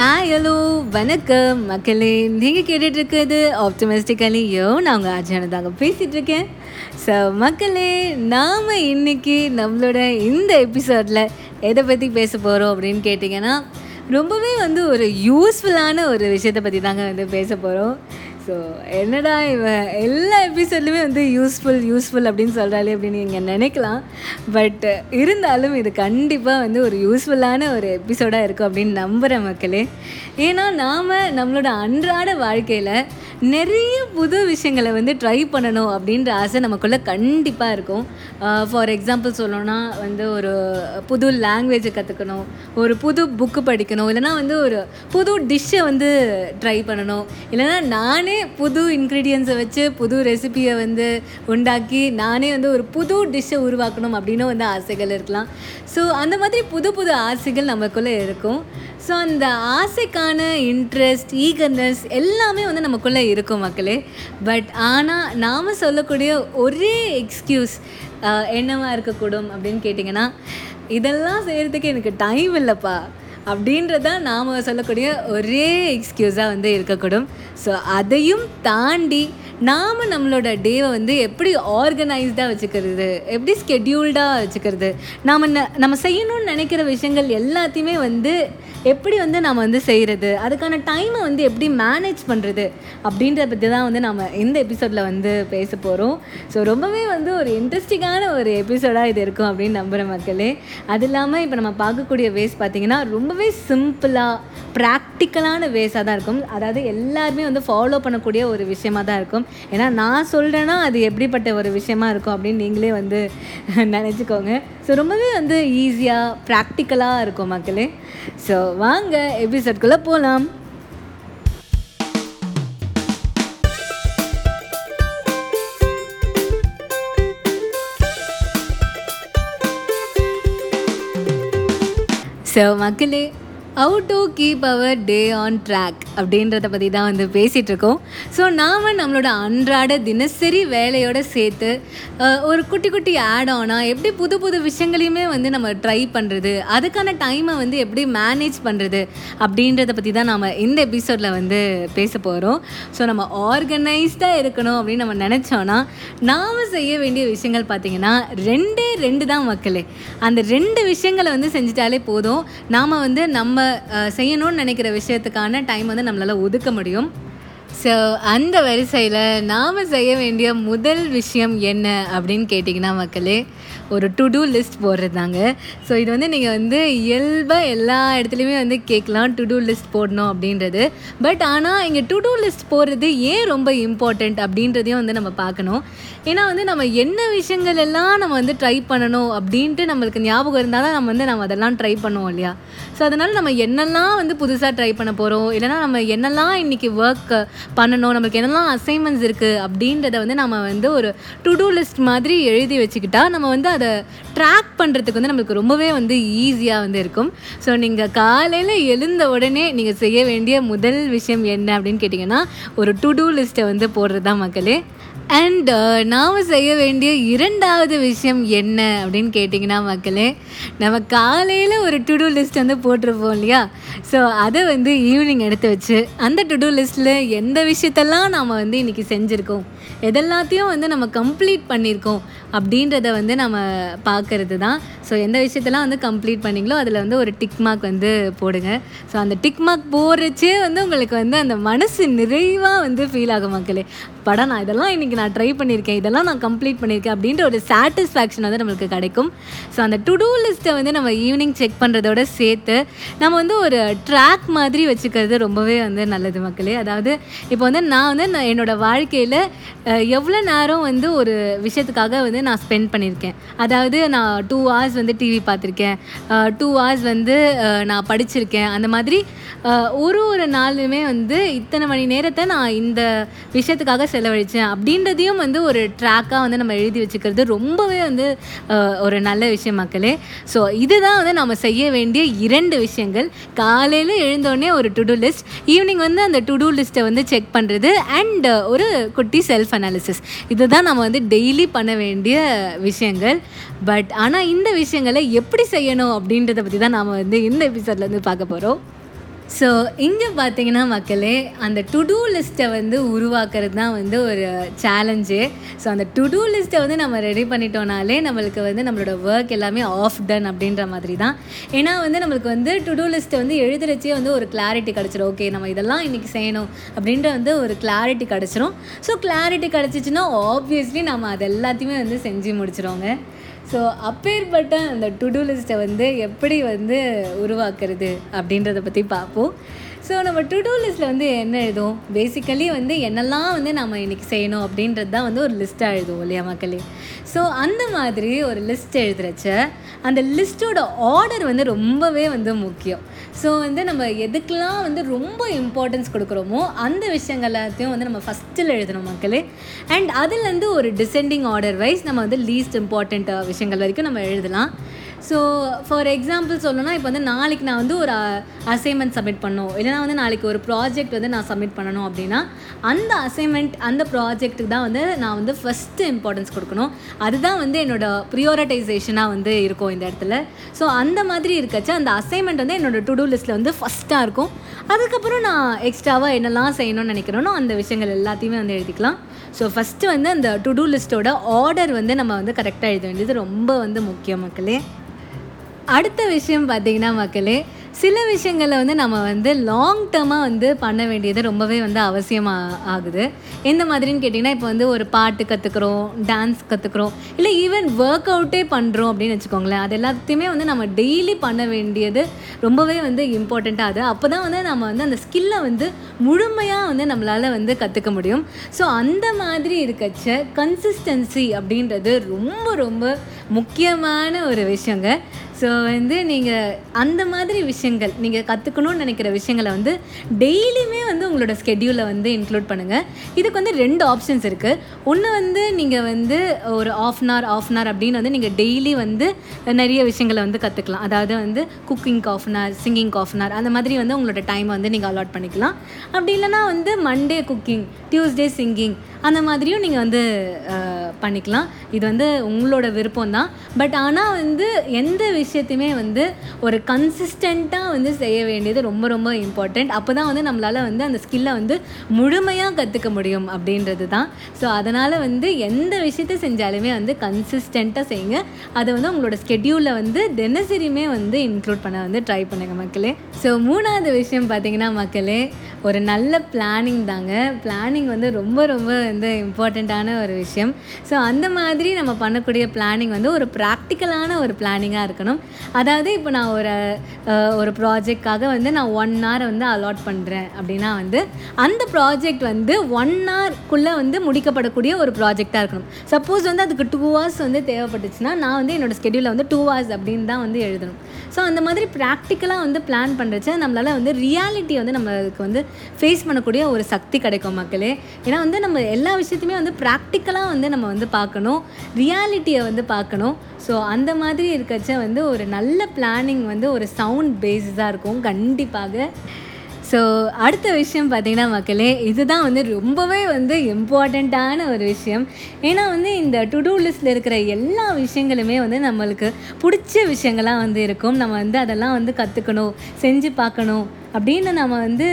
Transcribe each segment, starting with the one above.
Hi hello வணக்கம் மக்களே. நீங்கள் கேட்டுட்டு இருக்கிறது ஆப்டமிஸ்டிக்கலி யோ நான் உங்கள் ஆஜான தாங்க பேசிகிட்டு இருக்கேன் ஸோ மக்களே நாம் இன்னைக்கு நம்மளோட இந்த எபிசோடில் எதை பற்றி பேச போகிறோம் அப்படின்னு கேட்டிங்கன்னா ரொம்பவே வந்து ஒரு யூஸ்ஃபுல்லான ஒரு விஷயத்தை பற்றி தாங்க வந்து பேச போகிறோம் ஸோ என்னடா இவன் எல்லா எபிசோட்லையுமே வந்து யூஸ்ஃபுல் யூஸ்ஃபுல் அப்படின்னு சொல்கிறாளே அப்படின்னு நீங்கள் நினைக்கலாம். பட் இருந்தாலும் இது கண்டிப்பாக வந்து ஒரு யூஸ்ஃபுல்லான ஒரு எபிசோடாக இருக்கும் அப்படின்னு நம்புகிறேன் மக்களே. ஏன்னா நாம் நம்மளோட அன்றாட வாழ்க்கையில் நிறைய புது விஷயங்களை வந்து ட்ரை பண்ணணும் அப்படின்ற ஆசை நமக்குள்ளே கண்டிப்பாக இருக்கும். ஃபார் எக்ஸாம்பிள் சொல்லணும்னா வந்து ஒரு புது லாங்குவேஜை கற்றுக்கணும் ஒரு புது புக்கு படிக்கணும் இல்லைனா வந்து ஒரு புது டிஷ்ஷை வந்து ட்ரை பண்ணணும். இல்லைனா நானே புது இன்க்ரீடியன்ஸை வச்சு புது ரெசிபியை வந்து உண்டாக்கி நானே வந்து ஒரு புது டிஷ்ஷை உருவாக்கணும் அப்படின்னு வந்து ஆசைகள் இருக்கலாம். ஸோ அந்த மாதிரி புது புது ஆசைகள் நமக்குள்ளே இருக்கும். ஸோ அந்த ஆசைக்கான இன்ட்ரெஸ்ட் ஈகர்னஸ் எல்லாமே வந்து நமக்குள்ளே இருக்கும் மக்களே. பட் ஆனால் நாம் சொல்லக்கூடிய ஒரே எக்ஸ்கியூஸ் என்னவாக இருக்கக்கூடும் அப்படின்னு கேட்டிங்கன்னா இதெல்லாம் செய்கிறதுக்கு எனக்கு டைம் இல்லைப்பா. அப்படின்றதான் நாம் சொல்லக்கூடிய ஒரே எக்ஸ்கியூஸாக வந்து இருக்கக்கூடும். ஸோ அதையும் தாண்டி நாம் நம்மளோட டேவை வந்து எப்படி ஆர்கனைஸ்டாக வச்சுக்கிறது எப்படி ஸ்கெட்யூல்டாக வச்சுக்கிறது நாம் நம்ம செய்யணும்னு நினைக்கிற விஷயங்கள் எல்லாத்தையுமே வந்து எப்படி வந்து நாம் வந்து செய்கிறது அதுக்கான டைமை வந்து எப்படி மேனேஜ் பண்ணுறது அப்படின்றத பற்றி தான் வந்து நம்ம இந்த எபிசோடில் வந்து பேச போகிறோம் ஸோ ரொம்பவே வந்து ஒரு இன்ட்ரெஸ்டிங்கான ஒரு எபிசோடாக இது இருக்கும் அப்படின்னு நம்புகிற மக்களே. அது இல்லாமல் இப்போ நம்ம பார்க்கக்கூடிய வேஸ் பார்த்திங்கன்னா ரொம்பவே சிம்பிளாக ப்ராக்டிக்கலான வேஸாக தான் இருக்கும். அதாவது எல்லாருமே வந்து ஃபாலோ பண்ணக்கூடிய ஒரு விஷயமாக தான் இருக்கும். ஏன்னா நான் சொல்கிறேன்னா அது எப்படிப்பட்ட ஒரு விஷயமா இருக்கும் அப்படின்னு நீங்களே வந்து நினச்சிக்கோங்க. ஸோ ரொம்பவே வந்து ஈஸியாக ப்ராக்டிக்கலாக இருக்கும் மக்களே. ஸோ வாங்க எபிசோட்குள்ளே போகலாம் ஸோ மக்களே how to keep our day on track அப்படின்றத பற்றி தான் வந்து பேசிகிட்ருக்கோம் ஸோ நாம் நம்மளோட அன்றாட தினசரி வேலையோட சேர்த்து ஒரு குட்டி குட்டி ஆட் ஆனாக எப்படி புது புது விஷயங்களையுமே வந்து நம்ம ட்ரை பண்ணுறது அதுக்கான டைமை வந்து எப்படி மேனேஜ் பண்ணுறது அப்படின்றத பற்றி தான் நாம் இந்த எபிசோடில் வந்து பேச போகிறோம் ஸோ நம்ம ஆர்கனைஸ்டாக இருக்கணும் அப்படின்னு நம்ம நினச்சோன்னா நாம் செய்ய வேண்டிய விஷயங்கள் பார்த்திங்கன்னா ரெண்டே ரெண்டு தான் மக்களே. அந்த ரெண்டு விஷயங்களை வந்து செஞ்சிட்டாலே போதும். நாம் வந்து நம்ம செய்யணும்னு நினைக்கிற விஷயத்துக்கான டைம் வந்து நம்மளால் ஒதுக்க முடியும். ஸோ அந்த வரிசையில் நாம் செய்ய வேண்டிய முதல் விஷயம் என்ன அப்படின்னு கேட்டிங்கன்னா மக்களே ஒரு டு டூ லிஸ்ட் போடுறது தாங்க ஸோ இது வந்து நீங்கள் வந்து இயல்பாக எல்லா இடத்துலையுமே வந்து கேட்கலாம் டு டூ லிஸ்ட் போடணும் அப்படின்றது. பட் ஆனால் இங்கே டு டூ லிஸ்ட் போடுறது ஏன் ரொம்ப இம்பார்ட்டண்ட் அப்படின்றதையும் வந்து நம்ம பார்க்கணும். ஏன்னா வந்து நம்ம என்ன விஷயங்கள் எல்லாம் நம்ம வந்து ட்ரை பண்ணணும் அப்படின்ட்டு நம்மளுக்கு ஞாபகம் இருந்தால் தான் நம்ம வந்து நம்ம அதெல்லாம் ட்ரை பண்ணுவோம் இல்லையா? ஸோ அதனால் நம்ம என்னெல்லாம் வந்து புதுசாக ட்ரை பண்ண போகிறோம் இல்லைனா நம்ம என்னெல்லாம் இன்றைக்கி ஒர்க் பண்ணணும். நம்மளுக்கு என்னெல்லாம் அசைன்மெண்ட்ஸ் இருக்குது அப்படின்றத வந்து நம்ம வந்து ஒரு டு டூ லிஸ்ட் மாதிரி எழுதி வச்சுக்கிட்டா நம்ம வந்து அதை ட்ராக் பண்ணுறதுக்கு வந்து நம்மளுக்கு ரொம்பவே வந்து ஈஸியாக வந்து இருக்கும். ஸோ நீங்கள் காலையில் எழுந்த உடனே நீங்கள் செய்ய வேண்டிய முதல் விஷயம் என்ன அப்படின்னு கேட்டிங்கன்னா ஒரு டு டூ லிஸ்ட்டை வந்து போடுறது தான் மக்களே. அண்ட் uh, நாம் செய்ய வேண்டிய இரண்டாவது விஷயம் என்ன அப்படின்னு கேட்டிங்கன்னா மக்களே நம்ம காலையில் ஒரு டு டூ லிஸ்ட் வந்து போட்டிருப்போம் இல்லையா? ஸோ அதை வந்து ஈவினிங் எடுத்து வச்சு அந்த டு டூ லிஸ்ட்டில் எந்த விஷயத்தெல்லாம் நாம் வந்து இன்றைக்கி செஞ்சுருக்கோம் எதெல்லாத்தையும் வந்து நம்ம கம்ப்ளீட் பண்ணியிருக்கோம் அப்படின்றத வந்து நம்ம பார்க்கறது தான். ஸோ எந்த விஷயத்தெல்லாம் வந்து கம்ப்ளீட் பண்ணீங்களோ அதில் வந்து ஒரு டிக் மார்க் வந்து போடுங்க. ஸோ அந்த டிக் மார்க் போடுறச்சே வந்து உங்களுக்கு வந்து அந்த மனசு நிறைவாக வந்து ஃபீல் ஆகும் மக்களே. படம் நான் இதெல்லாம் இன்றைக்கி நான் ட்ரை பண்ணியிருக்கேன். இதெல்லாம் நான் கம்ப்ளீட் பண்ணியிருக்கேன் அப்படின்ற ஒரு சாட்டிஸ்ஃபேக்ஷன் வந்து நம்மளுக்கு கிடைக்கும். ஸோ அந்த டு டூ லிஸ்ட்டை வந்து நம்ம ஈவினிங் செக் பண்ணுறதோட சேர்த்து நம்ம வந்து ஒரு ட்ராக் மாதிரி வச்சுக்கிறது ரொம்பவே வந்து நல்லது மக்களே. அதாவது இப்போ வந்து நான் வந்து நான் என்னோட வாழ்க்கையில் எவ்வளோ நேரம் வந்து ஒரு விஷயத்துக்காக வந்து நான் ஸ்பெண்ட் பண்ணியிருக்கேன். அதாவது நான் டூ ஹவர்ஸ் வந்து டிவி பார்த்துருக்கேன். டூ ஹவர்ஸ் வந்து நான் படிச்சிருக்கேன். அந்த மாதிரி ஒரு ஒரு நாளுமே வந்து இத்தனை மணி நேரத்தை நான் இந்த விஷயத்துக்காக செலவழித்தேன் அப்படின்றதையும் வந்து ஒரு ட்ராக்காக வந்து நம்ம எழுதி வச்சுக்கிறது ரொம்பவே வந்து ஒரு நல்ல விஷயம் மக்களே. ஸோ இதுதான் வந்து நம்ம செய்ய வேண்டிய இரண்டு விஷயங்கள். காலையில் எழுந்தோடனே ஒரு டு டூ லிஸ்ட் ஈவினிங் வந்து அந்த டு டூ லிஸ்ட்டை வந்து செக் பண்ணுறது அண்ட் ஒரு குட்டி செல்ஃப் அனாலிசிஸ் இதுதான் நம்ம வந்து டெய்லி பண்ண வேண்டிய விஷயங்கள். பட் ஆனால் இந்த விஷயங்களை எப்படி செய்யணும் அப்படின்றத பற்றி தான் நாம் வந்து இந்த எபிசோட்லேருந்து பார்க்க போகிறோம் ஸோ இங்கே பார்த்தீங்கன்னா மக்களே அந்த டு டூ லிஸ்ட்டை வந்து உருவாக்குறது தான் வந்து ஒரு சேலஞ்சு ஸோ அந்த டு டூ லிஸ்ட்டை வந்து நம்ம ரெடி பண்ணிட்டோனாலே நம்மளுக்கு வந்து நம்மளோட ஒர்க் எல்லாமே ஆஃப் டன் அப்படின்ற மாதிரி தான். ஏன்னா வந்து நம்மளுக்கு வந்து டு டூ லிஸ்ட்டை வந்து எழுதுறச்சே வந்து ஒரு கிளாரிட்டி கிடச்சிரும். ஓகே நம்ம இதெல்லாம் இன்றைக்கி செய்யணும் அப்படின்ற வந்து ஒரு கிளாரிட்டி கிடச்சிரும். ஸோ கிளாரிட்டி கிடச்சிச்சின்னா ஆப்வியஸ்லி நம்ம அது எல்லாத்தையுமே வந்து செஞ்சு முடிச்சிருவோங்க. ஸோ அப்பேற்பட்ட அந்த டு டூ லிஸ்ட்டை வந்து எப்படி வந்து உருவாக்குறது அப்படின்றத பற்றி பார்ப்போம். ஸோ நம்ம டு டூ லிஸ்ட்டில் வந்து என்ன எழுதும் பேசிக்கலி வந்து என்னெல்லாம் வந்து நம்ம இன்றைக்கி செய்யணும் அப்படின்றது தான் வந்து ஒரு லிஸ்ட்டாக எழுதுவோம் இல்லையா மக்களே? ஸோ அந்த மாதிரி ஒரு லிஸ்ட் எழுதுறச்ச அந்த லிஸ்ட்டோட ஆர்டர் வந்து ரொம்பவே வந்து முக்கியம். ஸோ வந்து நம்ம எதுக்கெல்லாம் வந்து ரொம்ப இம்பார்ட்டன்ஸ் கொடுக்குறோமோ அந்த விஷயங்கள் எல்லாத்தையும் வந்து நம்ம ஃபஸ்ட்டில் எழுதணும் மக்களே. அண்ட் அதுலேருந்து ஒரு டிசெண்டிங் ஆர்டர் வைஸ் நம்ம வந்து லீஸ்ட் இம்பார்ட்டண்ட் விஷயங்கள் வரைக்கும் நம்ம எழுதலாம். ஸோ ஃபார் எக்ஸாம்பிள் சொல்லணும்னா இப்போ வந்து நாளைக்கு நான் வந்து ஒரு uh, அசைன்மெண்ட் சப்மிட் பண்ணணும். இல்லைனா வந்து நாளைக்கு ஒரு ப்ராஜெக்ட் வந்து நான் சப்மிட் பண்ணணும் அப்படின்னா அந்த அசைன்மெண்ட் அந்த ப்ராஜெக்ட்டுக்கு தான் வந்து நான் வந்து ஃபஸ்ட்டு இம்பார்ட்டன்ஸ் கொடுக்கணும். அதுதான் வந்து என்னோடய ப்ரியோரிட்டைசேஷனாக வந்து இருக்கும் இந்த இடத்துல. ஸோ அந்த மாதிரி இருக்கச்சு அந்த அசைன்மெண்ட் வந்து என்னோடய டு டூ லிஸ்ட்டில் வந்து ஃபஸ்ட்டாக இருக்கும். அதுக்கப்புறம் நான் எக்ஸ்ட்ராவாக என்னெல்லாம் செய்யணும்னு நினைக்கிறேனோ அந்த விஷயங்கள் எல்லாத்தையுமே வந்து எழுதிக்கலாம். ஸோ ஃபஸ்ட்டு வந்து அந்த டு டூ லிஸ்ட்டோட ஆர்டர் வந்து நம்ம வந்து கரெக்டாக எழுத வேண்டியது ரொம்ப வந்து முக்கியம் மக்களே. அடுத்த விஷயம் பார்த்தீங்கன்னா மக்களே சில விஷயங்களில் வந்து நம்ம வந்து லாங் டேர்மாக வந்து பண்ண வேண்டியது ரொம்பவே வந்து அவசியமாக ஆகுது. எந்த மாதிரின்னு கேட்டிங்கன்னா இப்போ வந்து ஒரு பாட்டு கற்றுக்குறோம் டான்ஸ் கற்றுக்குறோம் இல்லை ஈவன் ஒர்க் அவுட்டே பண்ணுறோம் அப்படின்னு வச்சுக்கோங்களேன் அது எல்லாத்தையுமே வந்து நம்ம டெய்லி பண்ண வேண்டியது ரொம்பவே வந்து இம்பார்ட்டண்ட்டாக அது. அப்போ தான் வந்து நம்ம வந்து அந்த ஸ்கில்லை வந்து முழுமையாக வந்து நம்மளால் வந்து கற்றுக்க முடியும். ஸோ அந்த மாதிரி இருக்கச்ச கன்சிஸ்டன்சி அப்படின்றது ரொம்ப ரொம்ப முக்கியமான ஒரு விஷயங்க. ஸோ வந்து நீங்கள் அந்த மாதிரி விஷயங்கள் நீங்கள் கற்றுக்கணும்னு நினைக்கிற விஷயங்களை வந்து டெய்லியுமே வந்து உங்களோட ஸ்கெடியூலில் வந்து இன்க்ளூட் பண்ணுங்கள் இதுக்கு வந்து ரெண்டு ஆப்ஷன்ஸ் இருக்குது ஒன்று வந்து நீங்கள் வந்து ஒரு half an hour half an hour அப்படின்னு வந்து நீங்கள் டெய்லி வந்து நிறைய விஷயங்களை வந்து கற்றுக்கலாம் அதாவது வந்து cooking half an hour singing half an hour அந்த மாதிரி வந்து உங்களோட டைமை வந்து நீங்கள் அலாட் பண்ணிக்கலாம். அப்படி இல்லைனா வந்து மண்டே குக்கிங் டியூஸ்டே சிங்கிங் அந்த மாதிரியும் நீங்கள் வந்து பண்ணிக்கலாம். இது வந்து உங்களோட விருப்பம் தான். பட் ஆனால் வந்து எந்த விஷயத்தையுமே வந்து ஒரு கன்சிஸ்டண்ட்டாக வந்து செய்ய வேண்டியது ரொம்ப ரொம்ப இம்பார்ட்டண்ட் அப்போ தான் வந்து நம்மளால் வந்து அந்த ஸ்கில்லை வந்து முழுமையாக கற்றுக்க முடியும் அப்படின்றது தான். ஸோ அதனால் வந்து எந்த விஷயத்த செஞ்சாலுமே வந்து கன்சிஸ்டண்ட்டாக செய்யுங்க. அதை வந்து உங்களோட ஸ்கெடியூலில் வந்து தினசரியுமே வந்து இன்க்ளூட் பண்ண வந்து ட்ரை பண்ணுங்கள் மக்களே. ஸோ மூணாவது விஷயம் பார்த்திங்கன்னா மக்களே ஒரு நல்ல பிளானிங் தாங்க. பிளானிங் வந்து ரொம்ப ரொம்ப வந்து இம்பார்ட்டண்ட்டான ஒரு விஷயம். ஸோ அந்த மாதிரி நம்ம பண்ணக்கூடிய பிளானிங் வந்து ஒரு ப்ராக்டிக்கலான ஒரு பிளானிங்காக இருக்கணும். அதாவது இப்போ நான் ஒரு ஒரு ப்ராஜெக்டாக வந்து நான் ஒன் ஹவர் வந்து அலாட் பண்ணுறேன் அப்படின்னா வந்து அந்த ப்ராஜெக்ட் வந்து ஒன் ஹவர்க்குள்ளே வந்து முடிக்கப்படக்கூடிய ஒரு ப்ராஜெக்டாக இருக்கணும். சப்போஸ் வந்து அதுக்கு டூ ஹவர்ஸ் வந்து தேவைப்பட்டுச்சுன்னா நான் வந்து என்னோடய ஸ்கெடியூலில் வந்து டூ ஹவர்ஸ் அப்படின்னு தான் வந்து எழுதணும். ஸோ அந்த மாதிரி ப்ராக்டிக்கலாக வந்து பிளான் பண்ணுறச்ச நம்மளால் வந்து ரியாலிட்டி வந்து நம்மளுக்கு வந்து ஃபேஸ் பண்ணக்கூடிய ஒரு சக்தி கிடைக்கும் மக்களே. ஏன்னா வந்து நம்ம எல்லா விஷயத்தையுமே வந்து ப்ராக்டிக்கலாக வந்து நம்ம வந்து பார்க்கணும். ரியாலிட்டியை வந்து பார்க்கணும். ஸோ அந்த மாதிரி இருக்கச்ச வந்து ஒரு நல்ல பிளானிங் வந்து ஒரு சவுண்ட் பேஸஸாக இருக்கும். கண்டிப்பாக. ஸோ அடுத்த விஷயம் பார்த்திங்கன்னா மக்களே இதுதான் வந்து ரொம்பவே வந்து இம்பார்ட்டண்ட்டான ஒரு விஷயம். ஏன்னா வந்து இந்த டு டூ லிஸ்ட்டில் இருக்கிற எல்லா விஷயங்களுமே வந்து நம்மளுக்கு பிடிச்ச விஷயங்களாக வந்து இருக்கும். நம்ம வந்து அதெல்லாம் வந்து கற்றுக்கணும் செஞ்சு பார்க்கணும் அப்படின்னு நம்ம வந்து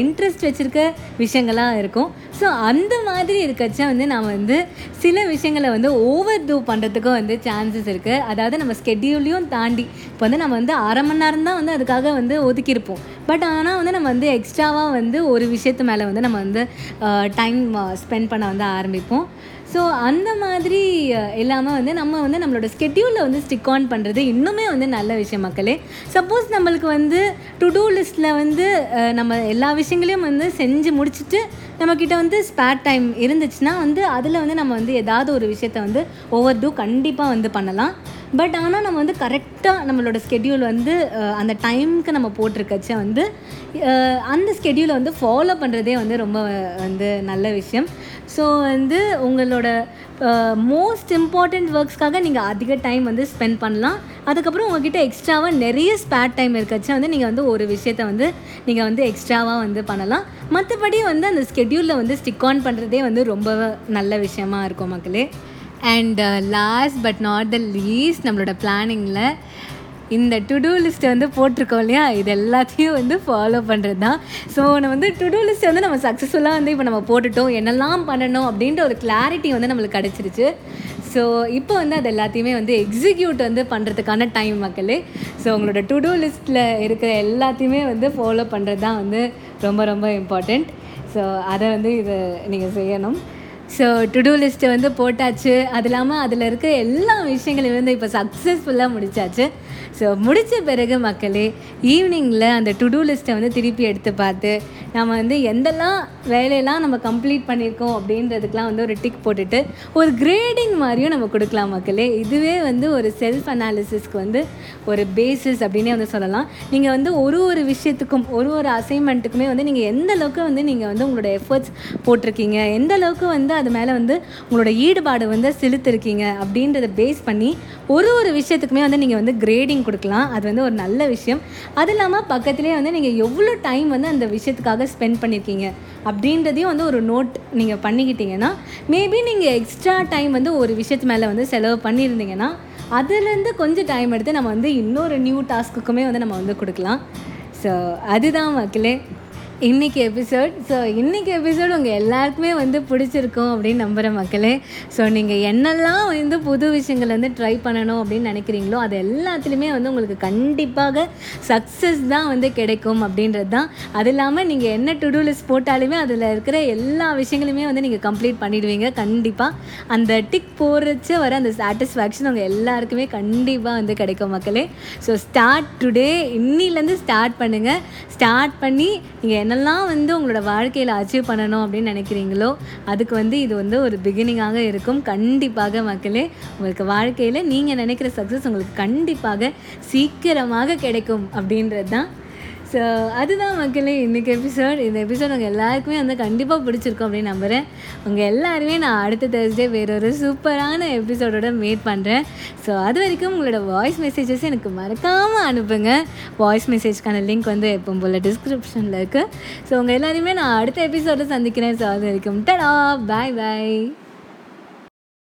இன்ட்ரெஸ்ட் வச்சுருக்க விஷயங்களாக இருக்கும். ஸோ அந்த மாதிரி இருக்கச்ச வந்து நம்ம வந்து சில விஷயங்களை வந்து ஓவர் டூ பண்ணுறதுக்கும் வந்து சான்சஸ் இருக்குது அதாவது நம்ம ஸ்கெட்யூலையும் தாண்டி இப்போ வந்து நம்ம வந்து அரை மணி நேரம் தான் வந்து அதுக்காக வந்து ஒதுக்கியிருப்போம். பட் ஆனால் வந்து நம்ம வந்து எக்ஸ்ட்ராவாக வந்து ஒரு விஷயத்து மேலே வந்து நம்ம வந்து டைம் ஸ்பெண்ட் பண்ண வந்து ஆரம்பிப்போம். ஸோ அந்த மாதிரி இல்லாமல் வந்து நம்ம வந்து நம்மளோட ஸ்கெட்யூலில் வந்து ஸ்டிக் ஆன் பண்ணுறது இன்னுமே வந்து நல்ல விஷயம் மக்களே. சப்போஸ் நம்மளுக்கு வந்து டு டூ லிஸ்ட்டில் வந்து நம்ம எல்லா விஷயங்களையும் வந்து செஞ்சு முடிச்சுட்டு நம்மக்கிட்ட வந்து ஸ்பேர் டைம் இருந்துச்சுன்னா வந்து அதில் வந்து நம்ம வந்து ஏதாவது ஒரு விஷயத்த வந்து ஓவர் டூ கண்டிப்பாக வந்து பண்ணலாம். பட் ஆனால் நம்ம வந்து கரெக்டாக நம்மளோட ஸ்கெடியூல் வந்து அந்த டைமுக்கு நம்ம போட்டிருக்கச்ச வந்து அந்த ஸ்கெடியூலை வந்து ஃபாலோ பண்ணுறதே வந்து ரொம்ப வந்து நல்ல விஷயம். ஸோ வந்து உங்களோட மோஸ்ட் இம்பார்ட்டண்ட் ஒர்க்ஸ்க்காக நீங்கள் அதிக டைம் வந்து ஸ்பெண்ட் பண்ணலாம். அதுக்கப்புறம் உங்ககிட்ட எக்ஸ்ட்ராவாக நிறைய ஸ்பேர் டைம் இருக்கச்சா வந்து நீங்கள் வந்து ஒரு விஷயத்த வந்து நீங்கள் வந்து எக்ஸ்ட்ராவாக வந்து பண்ணலாம். மற்றபடி வந்து அந்த ஸ்கெடியூலில் வந்து ஸ்டிக் ஆன் பண்ணுறதே வந்து ரொம்ப நல்ல விஷயமா இருக்கும் மக்களே. And last but not the least நம்மளோட பிளானிங்கில் இந்த டு டூ லிஸ்ட்டை வந்து போட்டிருக்கோம் இல்லையா? இது எல்லாத்தையும் வந்து ஃபாலோ பண்ணுறது தான் ஸோ நம்ம வந்து டு டூ லிஸ்ட்டை வந்து நம்ம சக்ஸஸ்ஃபுல்லாக வந்து இப்போ நம்ம போட்டுட்டோம். என்னெல்லாம் பண்ணணும் அப்படின்ற ஒரு கிளாரிட்டி வந்து நம்மளுக்கு கிடச்சிருச்சு. ஸோ இப்போ வந்து அது எல்லாத்தையுமே வந்து எக்ஸிக்யூட் வந்து பண்ணுறதுக்கான டைம் மக்களே. ஸோ உங்களோட டு டூ லிஸ்ட்டில் இருக்கிற எல்லாத்தையுமே வந்து ஃபாலோ பண்ணுறது தான் வந்து ரொம்ப ரொம்ப இம்பார்ட்டண்ட் ஸோ அதை வந்து இது நீங்கள் செய்யணும். ஸோ டு டூ லிஸ்ட்டு வந்து போட்டாச்சு. அது இல்லாமல் அதில் இருக்க எல்லா விஷயங்களையும் வந்து இப்போ சக்ஸஸ்ஃபுல்லாக முடிச்சாச்சு. ஸோ முடித்த பிறகு மக்களே ஈவினிங்கில் அந்த டு டூ லிஸ்ட்டை வந்து திருப்பி எடுத்து பார்த்து நம்ம வந்து எந்தெல்லாம் வேலையெல்லாம் நம்ம கம்ப்ளீட் பண்ணியிருக்கோம் அப்படின்றதுக்கெலாம் வந்து ஒரு டிக் போட்டுட்டு ஒரு கிரேடிங் மாதிரியும் நம்ம கொடுக்கலாம் மக்களே. இதுவே வந்து ஒரு செல்ஃப் அனாலிசிஸ்க்கு வந்து ஒரு பேசிஸ் அப்படின்னே வந்து சொல்லலாம். நீங்கள் வந்து ஒரு ஒரு விஷயத்துக்கும் ஒரு ஒரு அசைன்மெண்ட்டுக்குமே வந்து நீங்கள் எந்த அளவுக்கு வந்து நீங்கள் வந்து உங்களோட எஃபர்ட்ஸ் போட்டிருக்கீங்க எந்த அளவுக்கு வந்து அது மேலே வந்து உங்களோட ஈடுபாடு வந்து செலுத்திருக்கீங்க அப்படின்றத பேஸ் பண்ணி ஒரு ஒரு விஷயத்துக்குமே வந்து நீங்கள் வந்து கிரேடிங் கொடுக்கலாம். அது வந்து ஒரு நல்ல விஷயம். அது இல்லாமல் பக்கத்துலேயே வந்து நீங்கள் எவ்வளோ டைம் வந்து அந்த விஷயத்துக்காக ஸ்பெண்ட் பண்ணியிருக்கீங்க அப்படின்றதையும் வந்து ஒரு நோட் நீங்கள் பண்ணிக்கிட்டீங்கன்னா மேபி நீங்கள் எக்ஸ்ட்ரா டைம் வந்து ஒரு விஷயத்து மேலே வந்து செலவு பண்ணியிருந்தீங்கன்னா அதுலேருந்து கொஞ்சம் டைம் எடுத்து நம்ம வந்து இன்னொரு நியூ டாஸ்க்குக்குமே வந்து நம்ம வந்து கொடுக்கலாம். ஸோ அதுதான் மக்களே இன்றைக்கி எபிசோட் ஸோ இன்றைக்கி எபிசோட் உங்கள் எல்லாருக்குமே வந்து பிடிச்சிருக்கும் அப்படின்னு நம்புகிற மக்களே. ஸோ நீங்கள் என்னெல்லாம் வந்து புது விஷயங்கள் வந்து ட்ரை பண்ணணும் அப்படின்னு நினைக்கிறீங்களோ அது எல்லாத்துலேயுமே வந்து உங்களுக்கு கண்டிப்பாக சக்ஸஸ் தான் வந்து கிடைக்கும் அப்படின்றது தான். அது இல்லாமல் நீங்கள் என்ன டு டூ லிஸ்ட் போட்டாலுமே அதில் இருக்கிற எல்லா விஷயங்களுமே வந்து நீங்கள் கம்ப்ளீட் பண்ணிடுவீங்க கண்டிப்பாக அந்த டிக் போடுறச்ச வர அந்த சாட்டிஸ்ஃபேக்ஷன் உங்கள் எல்லாருக்குமே கண்டிப்பாக வந்து கிடைக்கும் மக்களே. ஸோ ஸ்டார்ட் டுடே இன்னிலேருந்து ஸ்டார்ட் பண்ணுங்கள் ஸ்டார்ட் பண்ணி நீங்கள் என்னெல்லாம் வந்து உங்களோட வாழ்க்கையில் அச்சீவ் பண்ணணும் அப்படின்னு நினைக்கிறீங்களோ அதுக்கு வந்து இது வந்து ஒரு பிகினிங்காக இருக்கும். கண்டிப்பாக மக்களே உங்களுக்கு வாழ்க்கையில் நீங்கள் நினைக்கிற சக்ஸஸ் உங்களுக்கு கண்டிப்பாக சீக்கிரமாக கிடைக்கும் அப்படின்றது தான் ஸோ அதுதான் மக்களே இன்றைக்கி எபிசோட் இந்த எபிசோட் உங்கள் எல்லாருக்குமே வந்து கண்டிப்பாக பிடிச்சிருக்கும் அப்படின்னு நம்புகிறேன் உங்கள் எல்லாருமே நான் அடுத்த தேர்ஸ்டே வேறொரு சூப்பரான எபிசோடோட மீட் பண்ணுறேன் ஸோ அது வரைக்கும் உங்களோட வாய்ஸ் மெசேஜஸ் எனக்கு மறக்காமல் அனுப்புங்க. வாய்ஸ் மெசேஜ்க்கான லிங்க் வந்து எப்போ போல் டிஸ்கிரிப்ஷனில் இருக்குது ஸோ உங்கள் எல்லாருமே நான் அடுத்த எபிசோடை சந்திக்கிறேன். ஸோ அது வரைக்கும் டடா பாய் பாய்